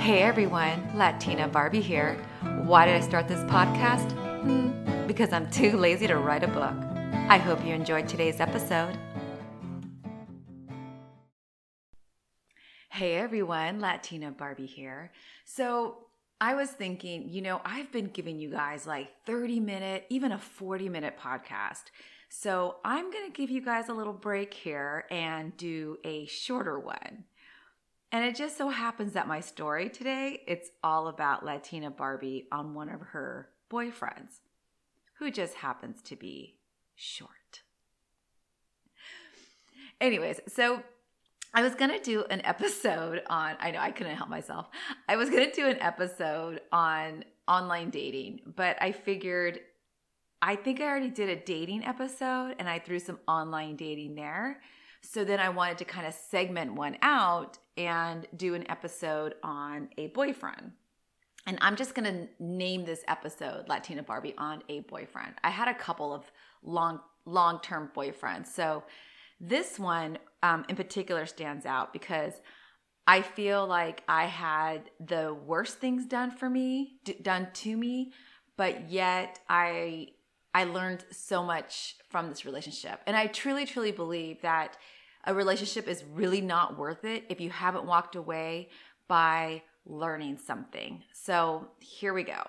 Hey everyone, Latina Barbie here. Why did I start this podcast? Hmm, because I'm too lazy to write a book. I hope you enjoyed today's episode. Hey everyone, Latina Barbie here. So, I was thinking, you know, I've been giving you guys like 30 minute, even a 40 minute podcast. So, I'm going to give you guys a little break here and do a shorter one. And it just so happens that my story today, it's all about Latina Barbie on one of her boyfriends, who just happens to be short. Anyways, so I was going to do an episode on I know I couldn't help myself. I was going to do an episode on online dating, but I figured I think I already did a dating episode and I threw some online dating there. So then I wanted to kind of segment one out and do an episode on a boyfriend. And I'm just going to name this episode Latina Barbie on a boyfriend. I had a couple of long long-term boyfriends. So this one um, in particular stands out because I feel like I had the worst things done for me, d- done to me, but yet I I learned so much from this relationship. And I truly, truly believe that a relationship is really not worth it if you haven't walked away by learning something. So here we go.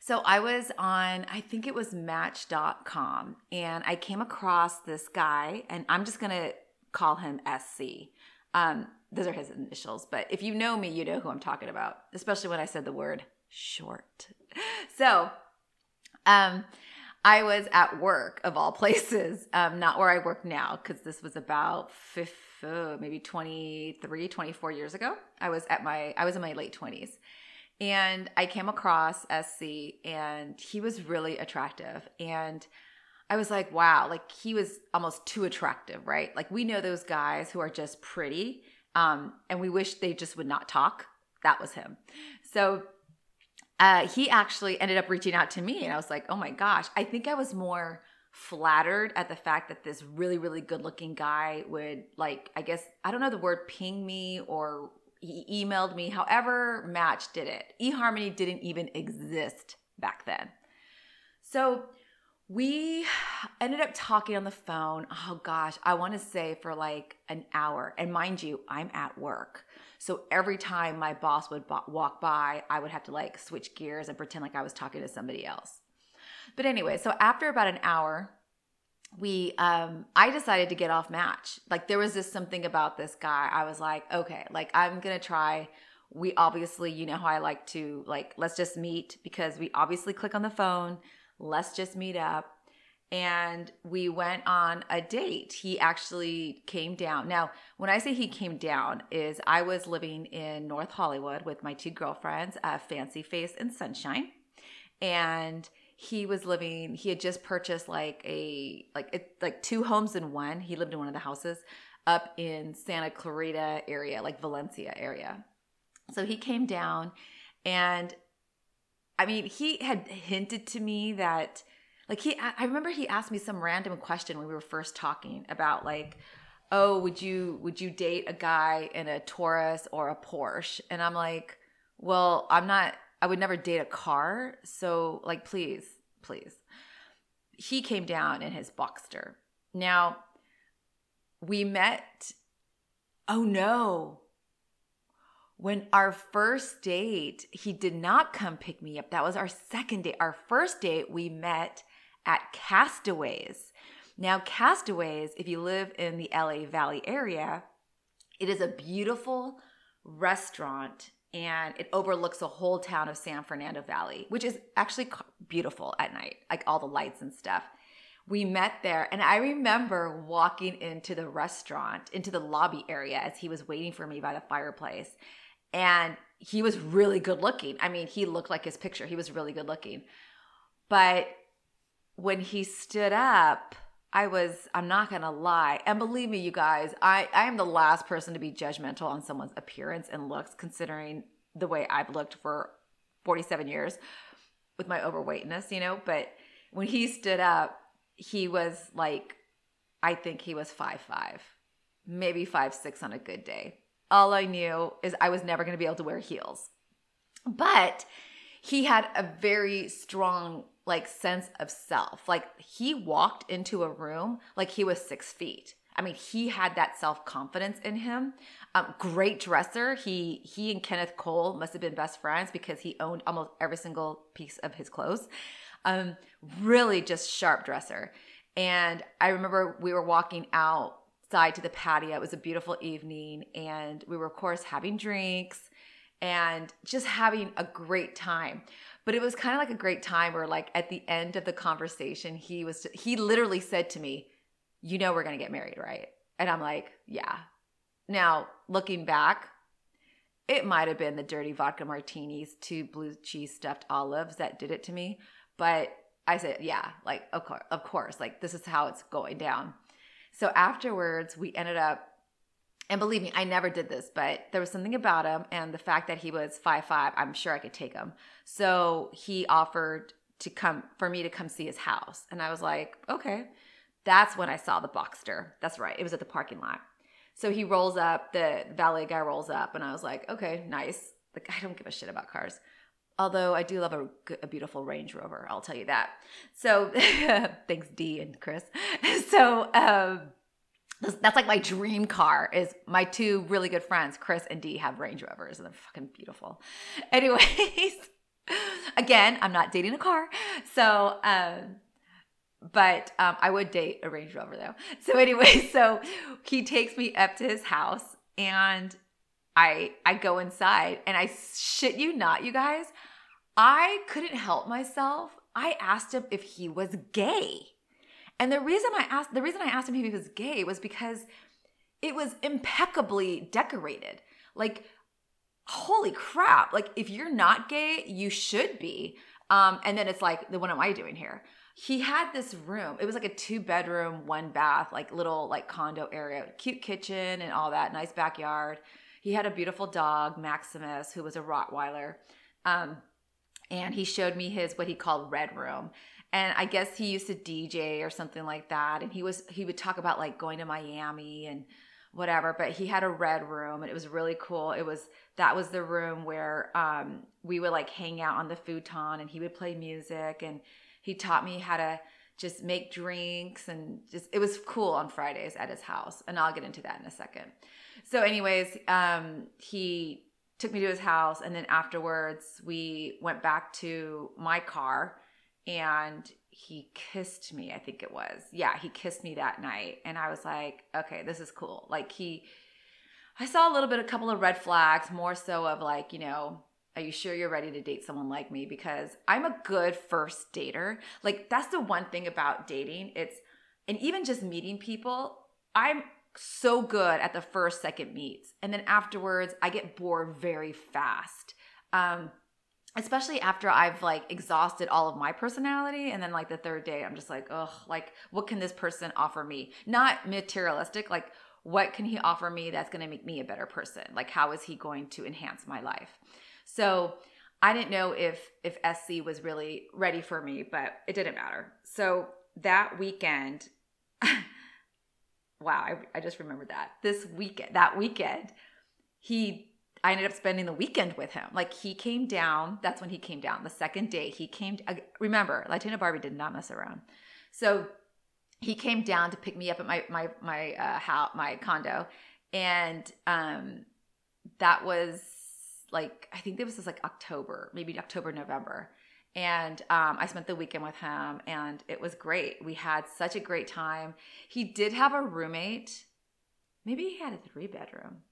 So I was on, I think it was match.com, and I came across this guy, and I'm just to call him SC. Um, those are his initials, but if you know me, you know who I'm talking about, especially when I said the word short. So, um, I was at work of all places, um, not where I work now, because this was about uh, maybe 23, 24 years ago. I was at my, I was in my late 20s. And I came across SC and he was really attractive. And I was like, wow, like he was almost too attractive, right? Like we know those guys who are just pretty um, and we wish they just would not talk. That was him. So uh, he actually ended up reaching out to me and i was like oh my gosh. I think i was more flattered at the fact that this really really good looking guy would like i guess i don't know the word ping me or he emailed me however match did it. eharmony didn't even exist back then. So we ended up talking on the phone. Oh gosh i want to say for like an hour. And mind you i'm at work so every time my boss would walk by, I would have to like switch gears and pretend like I was talking to somebody else. But anyway, so after about an hour, we um I decided to get off match. Like there was just something about this guy. I was like, okay, like I'm going to try we obviously, you know how I like to like let's just meet because we obviously click on the phone. Let's just meet up and we went on a date. He actually came down. Now, when I say he came down, is I was living in North Hollywood with my two girlfriends, uh, Fancy Face and Sunshine, and he was living. He had just purchased like a like it, like two homes in one. He lived in one of the houses up in Santa Clarita area, like Valencia area. So he came down, and I mean, he had hinted to me that like he i remember he asked me some random question when we were first talking about like oh would you would you date a guy in a taurus or a porsche and i'm like well i'm not i would never date a car so like please please he came down in his boxster now we met oh no when our first date, he did not come pick me up. That was our second date. Our first date, we met at Castaways. Now, Castaways, if you live in the LA Valley area, it is a beautiful restaurant and it overlooks the whole town of San Fernando Valley, which is actually beautiful at night, like all the lights and stuff. We met there, and I remember walking into the restaurant, into the lobby area as he was waiting for me by the fireplace. And he was really good looking. I mean, he looked like his picture. He was really good looking. But when he stood up, I was, I'm not gonna lie. And believe me, you guys, I, I am the last person to be judgmental on someone's appearance and looks, considering the way I've looked for 47 years with my overweightness, you know. But when he stood up, he was like, I think he was five five, maybe five six on a good day. all I knew is I was never to be able to wear heels. But he had a very strong like sense of self. Like he walked into a room like he was six feet. I mean, he had that self confidence in him. Um, great dresser. He he and Kenneth Cole must have been best friends because he owned almost every single piece of his clothes. Um, really, just sharp dresser. And I remember we were walking outside to the patio. It was a beautiful evening, and we were of course having drinks and just having a great time. But it was kind of like a great time where, like, at the end of the conversation, he was he literally said to me you know we're going to get married, right? And I'm like, yeah. Now, looking back, it might have been the dirty vodka martinis, two blue cheese stuffed olives that did it to me. But I said, yeah, like, of course, of course, like, this is how it's going down. So afterwards, we ended up, and believe me, I never did this, but there was something about him and the fact that he was five five. I'm sure I could take him. So he offered to come for me to come see his house. And I was like, okay. That's when I saw the Boxster. That's right. It was at the parking lot. So he rolls up, the valet guy rolls up, and I was like, okay, nice. Like, I don't give a shit about cars. Although I do love a, a beautiful Range Rover, I'll tell you that. So thanks, D and Chris. So um, that's like my dream car is my two really good friends, Chris and D, have Range Rovers, and they're fucking beautiful. Anyways, again, I'm not dating a car. So, um, but um, I would date a Range Rover though. So anyway, so he takes me up to his house and I I go inside and I shit you not, you guys, I couldn't help myself. I asked him if he was gay. And the reason I asked the reason I asked him if he was gay was because it was impeccably decorated. Like holy crap, like if you're not gay, you should be. Um, and then it's like, the what am I doing here? he had this room. It was like a two bedroom, one bath, like little like condo area, cute kitchen and all that, nice backyard. He had a beautiful dog, Maximus, who was a Rottweiler. Um, and he showed me his what he called red room. And I guess he used to DJ or something like that. And he was he would talk about like going to Miami and whatever, but he had a red room and it was really cool. It was that was the room where um, we would like hang out on the futon and he would play music and he taught me how to just make drinks and just it was cool on Fridays at his house. And I'll get into that in a second. So, anyways, um, he took me to his house and then afterwards we went back to my car and he kissed me, I think it was. Yeah, he kissed me that night. And I was like, okay, this is cool. Like he I saw a little bit a couple of red flags, more so of like, you know, are you sure you're ready to date someone like me? Because I'm a good first dater. Like, that's the one thing about dating. It's, and even just meeting people, I'm so good at the first, second meets. And then afterwards, I get bored very fast. Um, especially after I've like exhausted all of my personality. And then, like, the third day, I'm just like, oh, like, what can this person offer me? Not materialistic, like, what can he offer me that's going to make me a better person? Like, how is he going to enhance my life? So I didn't know if if SC was really ready for me, but it didn't matter. So that weekend, wow, I, I just remembered that. This weekend, that weekend, he I ended up spending the weekend with him. Like he came down. That's when he came down. The second day he came. Remember, Latina Barbie did not mess around. So he came down to pick me up at my my my uh, house, my condo, and um, that was like I think it was like October, maybe October, November. And um, I spent the weekend with him, and it was great. We had such a great time. He did have a roommate. Maybe he had a three bedroom.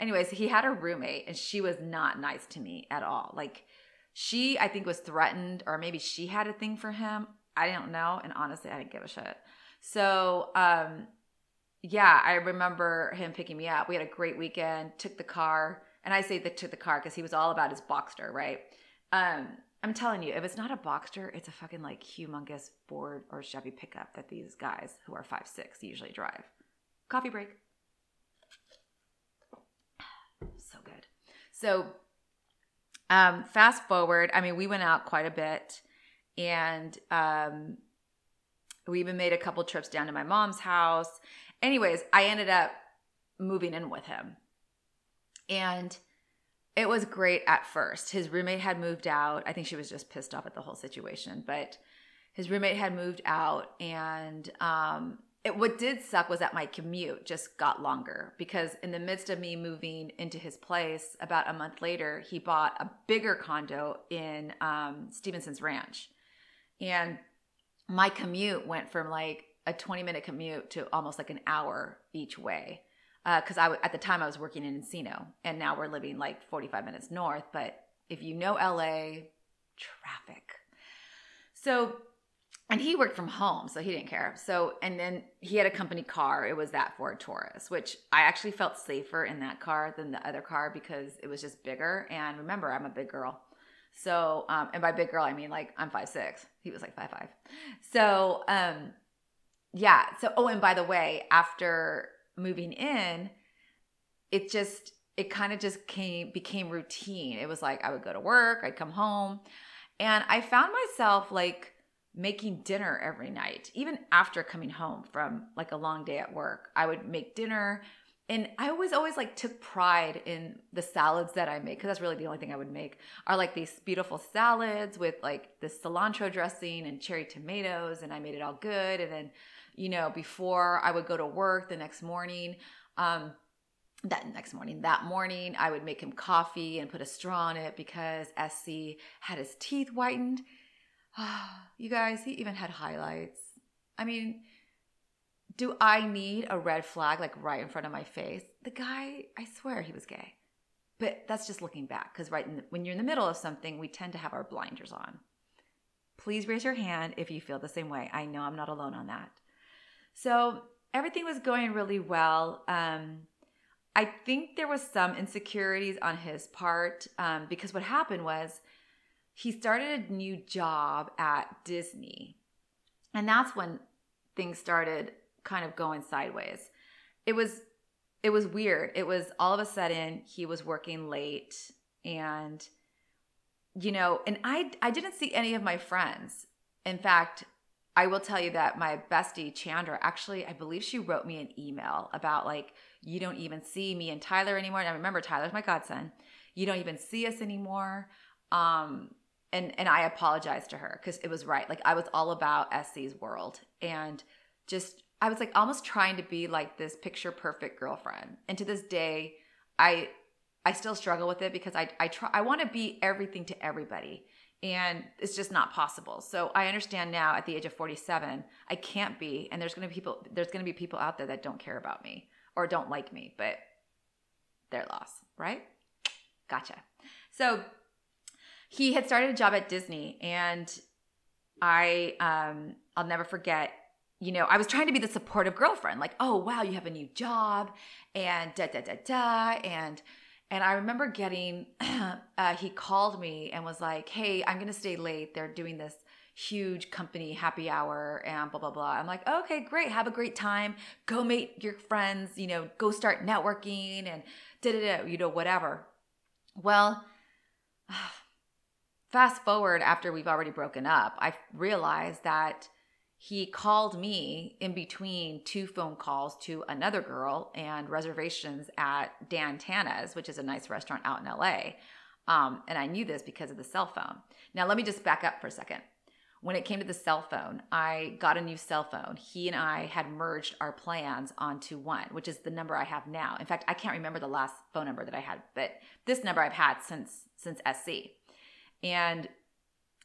Anyways, he had a roommate, and she was not nice to me at all. Like, she, I think, was threatened, or maybe she had a thing for him. I don't know. And honestly, I didn't give a shit. So, um, yeah, I remember him picking me up. We had a great weekend, took the car and I say the, to the car because he was all about his Boxster, right? Um, I'm telling you, if it's not a Boxster, it's a fucking like humongous Ford or Chevy pickup that these guys who are five six usually drive. Coffee break. So good. So, um, fast forward. I mean, we went out quite a bit, and um, we even made a couple trips down to my mom's house. Anyways, I ended up moving in with him And it was great at first. His roommate had moved out. I think she was just pissed off at the whole situation, but his roommate had moved out and um, it, what did suck was that my commute just got longer because in the midst of me moving into his place about a month later he bought a bigger condo in um, stevenson's ranch and my commute went from like a 20 minute commute to almost like an hour each way because uh, I at the time I was working in Encino, and now we're living like 45 minutes north. But if you know LA, traffic. So and he worked from home so he didn't care. So and then he had a company car. It was that ford taurus which i actually felt safer in that car than the other car because it was just bigger. And remember i'm a big girl. So um, and by big girl i mean like i'm five six. He was like five five. So um yeah. So oh and by the way after moving in it just it kind of just came became routine. It was like i would go to work i'd come home. And i found myself like making dinner every night, even after coming home from like a long day at work. I would make dinner and I always always like took pride in the salads that I make because that's really the only thing I would make are like these beautiful salads with like this cilantro dressing and cherry tomatoes and I made it all good and then you know before I would go to work the next morning um that next morning that morning I would make him coffee and put a straw in it because SC had his teeth whitened you guys, he even had highlights. I mean, do I need a red flag like right in front of my face? The guy, I swear he was gay. But that's just looking back because right the, when you're in the middle of something, we tend to have our blinders on. Please raise your hand if you feel the same way. I know I'm not alone on that. So everything was going really well. Um, I think there was some insecurities on his part um, because what happened was he started a new job at Disney. And that's when things started kind of going sideways. It was it was weird. It was all of a sudden he was working late and you know, and I I didn't see any of my friends. In fact, I will tell you that my bestie Chandra actually I believe she wrote me an email about like you don't even see me and Tyler anymore. And I remember Tyler's my godson. You don't even see us anymore. Um and and I apologized to her because it was right. Like I was all about SC's world and just I was like almost trying to be like this picture perfect girlfriend. And to this day, I I still struggle with it because I I try I want to be everything to everybody. And it's just not possible. So I understand now at the age of 47, I can't be and there's going to be people there's going to be people out there that don't care about me or don't like me, but their loss, right? Gotcha. So he had started a job at Disney and I um I'll never forget you know, I was trying to be the supportive girlfriend, like, oh wow, you have a new job, and da da da da, and and I remember getting, uh, he called me and was like, hey, I'm gonna stay late. They're doing this huge company happy hour and blah blah blah. I'm like, okay, great, have a great time. Go meet your friends, you know, go start networking and da da da, you know, whatever. Well. fast forward after we've already broken up, I realized that he called me in between two phone calls to another girl and reservations at Dan Tana's, which is a nice restaurant out in LA. Um, and I knew this because of the cell phone. Now, let me just back up for a second. When it came to the cell phone, I got a new cell phone. He and I had merged our plans onto one, which is the number I have now. In fact, I can't remember the last phone number that I had, but this number I've had since since SC. And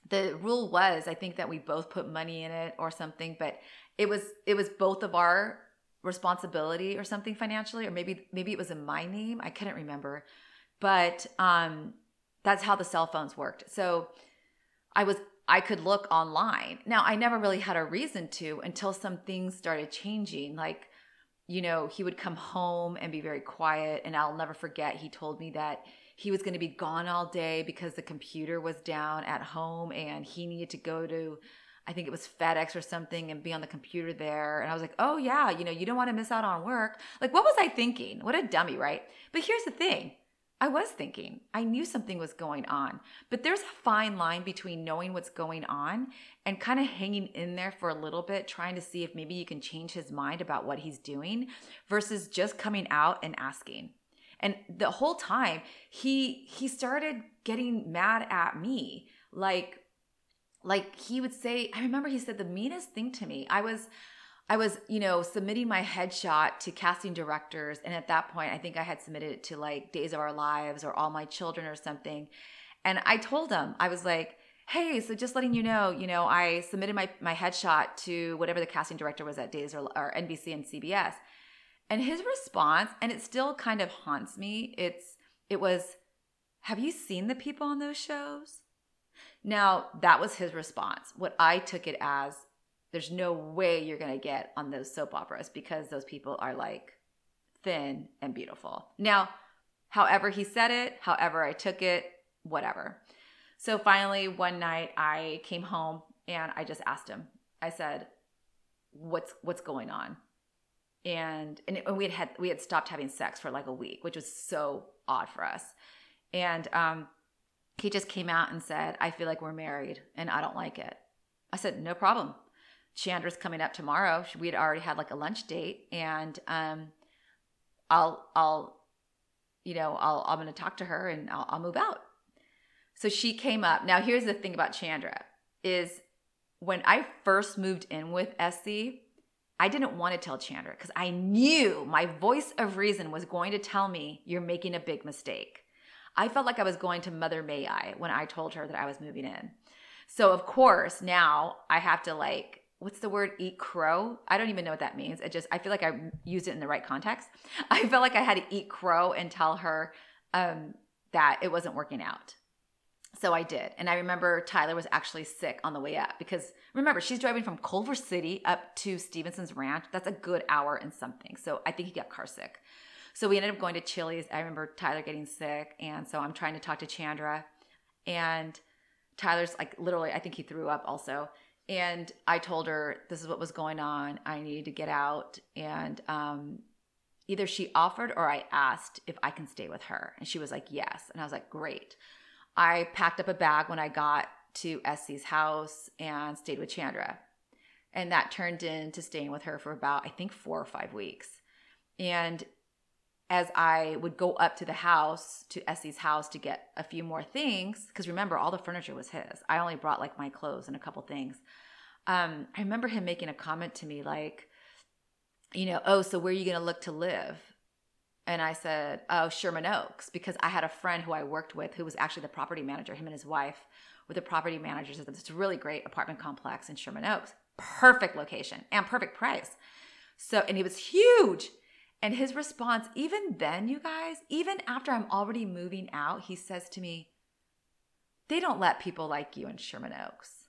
the rule was I think that we both put money in it or something, but it was it was both of our responsibility or something financially or maybe maybe it was in my name. I couldn't remember. But um that's how the cell phones worked. So I was I could look online. Now, I never really had a reason to until some things started changing. Like, you know, he would come home and be very quiet. And I'll never forget, he told me that he was going to be gone all day because the computer was down at home and he needed to go to I think it was FedEx or something and be on the computer there. And I was like, oh, yeah, you know, you don't want to miss out on work. Like, what was I thinking? What a dummy, right? But here's the thing I was thinking, I knew something was going on. But there's a fine line between knowing what's going on and kind of hanging in there for a little bit, trying to see if maybe you can change his mind about what he's doing versus just coming out and asking. And the whole time he he started getting mad at me. Like like he would say, I remember he said the meanest thing to me. I was I was, you know, submitting my headshot to casting directors. And at that point, I think I had submitted it to like Days of Our Lives or All My Children or something. And I told him, I was like, hey, so just letting you know, you know, I submitted my, my headshot to whatever the casting director was at Days or, or NBC and CBS. And his response, and it still kind of haunts me, it's it was, have you seen the people on those shows? Now, that was his response. What I took it as, there's no way you're to get on those soap operas because those people are like thin and beautiful. Now, however he said it, however I took it, whatever. So finally, one night I came home and I just asked him. I said, "What's what's going on?" And and, we had had we had stopped having sex for like a week, which was so odd for us. And um, he just came out and said, "I feel like we're married, and I don't like it." I said, "No problem. Chandra's coming up tomorrow. We had already had like a lunch date, and um, I'll, I'll, you know, I'll, I'm going to talk to her and I'll, I'll move out. So she came up. Now, here's the thing about Chandra is when I first moved in with SC, I didn't want to tell Chandra because I knew my voice of reason was going to tell me you're making a big mistake. I felt like I was going to Mother May I when I told her that I was moving in. So of course now I have to like what's the word? Eat crow? I don't even know what that means. It just i feel like i used it in the right context. I felt like i had to eat crow and tell her um, that it wasn't working out so i did and i remember tyler was actually sick on the way up because remember she's driving from culver city up to stevenson's ranch that's a good hour and something so i think he got car sick so we ended up going to chili's i remember tyler getting sick and so i'm trying to talk to chandra and tyler's like literally i think he threw up also and I told her this is what was going on. I needed to get out. And um, either she offered or I asked if I can stay with her. And she was like, yes. And I was like, great. I packed up a bag when I got to SC's house and stayed with Chandra. And that turned into staying with her for about, I think, four or five weeks. And as I would go up to the house, to SC's house to get a few more things, because remember, all the furniture was his. I only brought like my clothes and a couple things. Um, I remember him making a comment to me like, you know, oh, so where are you going to look to live? And I said, oh, Sherman Oaks, because I had a friend who I worked with who was actually the property manager. Him and his wife were the property managers of this really great apartment complex in Sherman Oaks. Perfect location and perfect price. So, and it was huge. And his response, even then, you guys, even after I'm already moving out, he says to me, They don't let people like you in Sherman Oaks.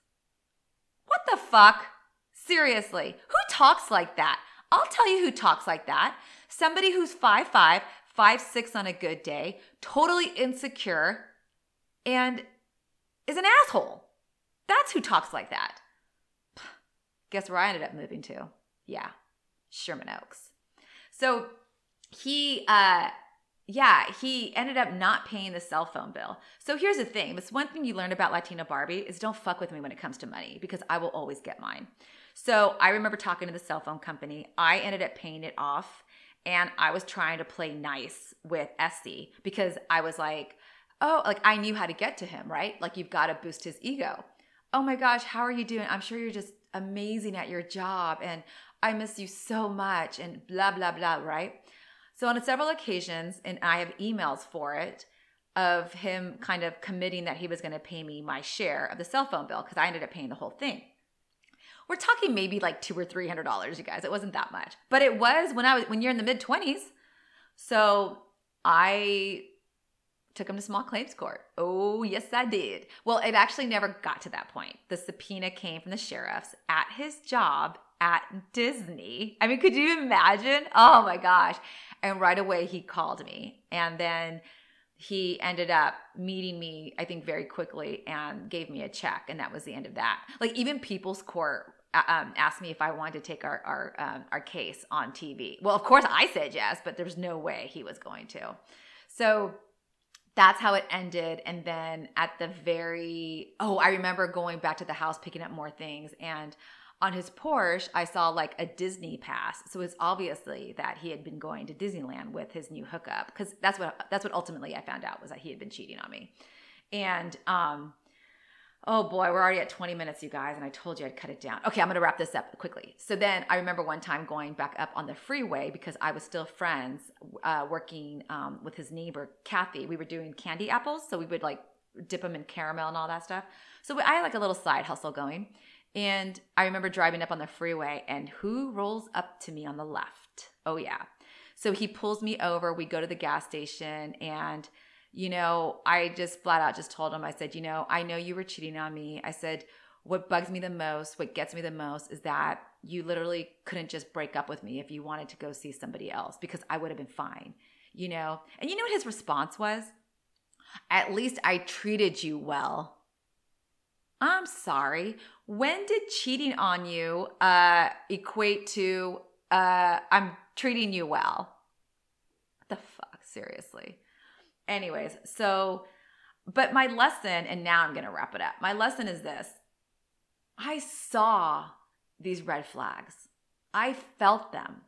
What the fuck? Seriously, who talks like that? I'll tell you who talks like that. Somebody who's five five, five six on a good day, totally insecure, and is an asshole. That's who talks like that. Guess where I ended up moving to? Yeah, Sherman Oaks. So he, uh, yeah, he ended up not paying the cell phone bill. So here's the thing: it's one thing you learn about Latina Barbie is don't fuck with me when it comes to money because I will always get mine. So I remember talking to the cell phone company. I ended up paying it off, and I was trying to play nice with SC because I was like, oh, like I knew how to get to him, right? Like you've got to boost his ego. Oh my gosh, how are you doing? I'm sure you're just amazing at your job, and I miss you so much, and blah, blah, blah, right? So, on several occasions, and I have emails for it of him kind of committing that he was going to pay me my share of the cell phone bill because I ended up paying the whole thing. We're talking maybe like two or three hundred dollars, you guys. It wasn't that much, but it was when I was when you're in the mid twenties. So I took him to small claims court. Oh, yes, I did. Well, it actually never got to that point. The subpoena came from the sheriffs at his job at Disney. I mean, could you imagine? Oh my gosh. And right away he called me. And then he ended up meeting me, I think, very quickly and gave me a check. And that was the end of that. Like, even People's Court um, asked me if I wanted to take our our, um, our case on TV. Well, of course I said yes, but there was no way he was going to. So that's how it ended. And then at the very, oh, I remember going back to the house, picking up more things. And On his Porsche, I saw like a Disney pass. So it's obviously that he had been going to Disneyland with his new hookup because that's what that's what ultimately I found out was that he had been cheating on me. And um oh boy, we're already at 20 minutes, you guys, and I told you I'd cut it down. Okay, I'm gonna wrap this up quickly. So then I remember one time going back up on the freeway because I was still friends uh, working um, with his neighbor, Kathy. We were doing candy apples, so we would like dip them in caramel and all that stuff. So I had like a little side hustle going. And I remember driving up on the freeway, and who rolls up to me on the left? Oh, yeah. So he pulls me over. We go to the gas station, and you know, I just flat out just told him, I said, you know, I know you were cheating on me. I said, what bugs me the most, what gets me the most is that you literally couldn't just break up with me if you wanted to go see somebody else because I would have been fine, you know? And you know what his response was? At least I treated you well. I'm sorry. When did cheating on you uh, equate to uh, I'm treating you well? What the fuck? Seriously. Anyways, so, but my lesson, and now I'm going to wrap it up. My lesson is this I saw these red flags, I felt them.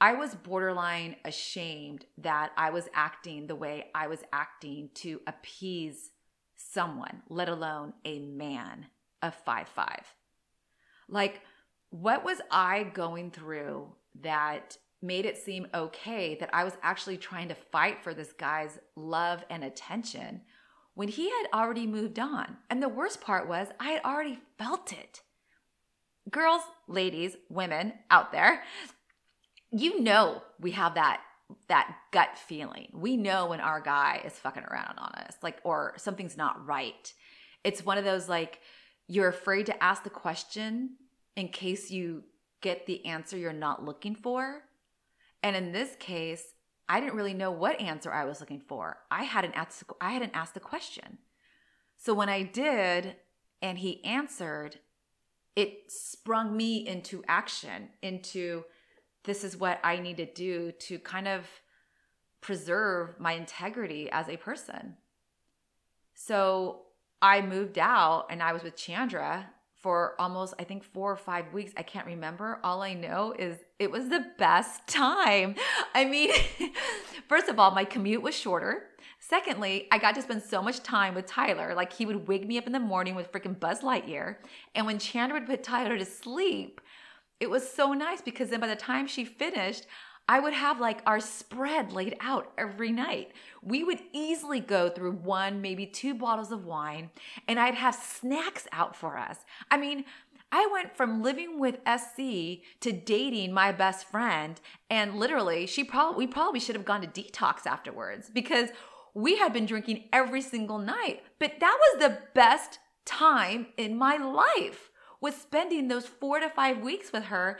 I was borderline ashamed that I was acting the way I was acting to appease someone, let alone a man of five five. Like, what was I going through that made it seem okay that I was actually trying to fight for this guy's love and attention when he had already moved on. And the worst part was, I had already felt it. Girls, ladies, women out there, you know we have that that gut feeling. We know when our guy is fucking around on us, like or something's not right. It's one of those like you're afraid to ask the question in case you get the answer you're not looking for. And in this case, I didn't really know what answer I was looking for. I hadn't asked I hadn't asked the question. So when I did and he answered, it sprung me into action, into this is what I need to do to kind of preserve my integrity as a person. So I moved out and I was with Chandra for almost, I think, four or five weeks. I can't remember. All I know is it was the best time. I mean, first of all, my commute was shorter. Secondly, I got to spend so much time with Tyler. Like he would wake me up in the morning with freaking Buzz Lightyear. And when Chandra would put Tyler to sleep, it was so nice because then by the time she finished, I would have like our spread laid out every night. We would easily go through one, maybe two bottles of wine, and I'd have snacks out for us. I mean, I went from living with SC to dating my best friend, and literally, she probably we probably should have gone to detox afterwards because we had been drinking every single night. But that was the best time in my life was spending those 4 to 5 weeks with her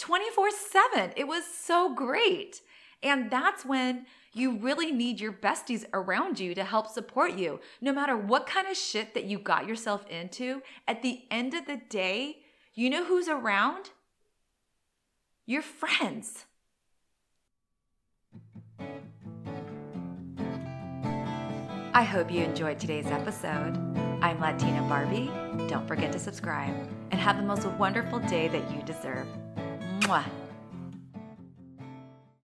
24 7. It was so great. And that's when you really need your besties around you to help support you. No matter what kind of shit that you got yourself into, at the end of the day, you know who's around? Your friends. I hope you enjoyed today's episode. I'm Latina Barbie. Don't forget to subscribe and have the most wonderful day that you deserve. Moá.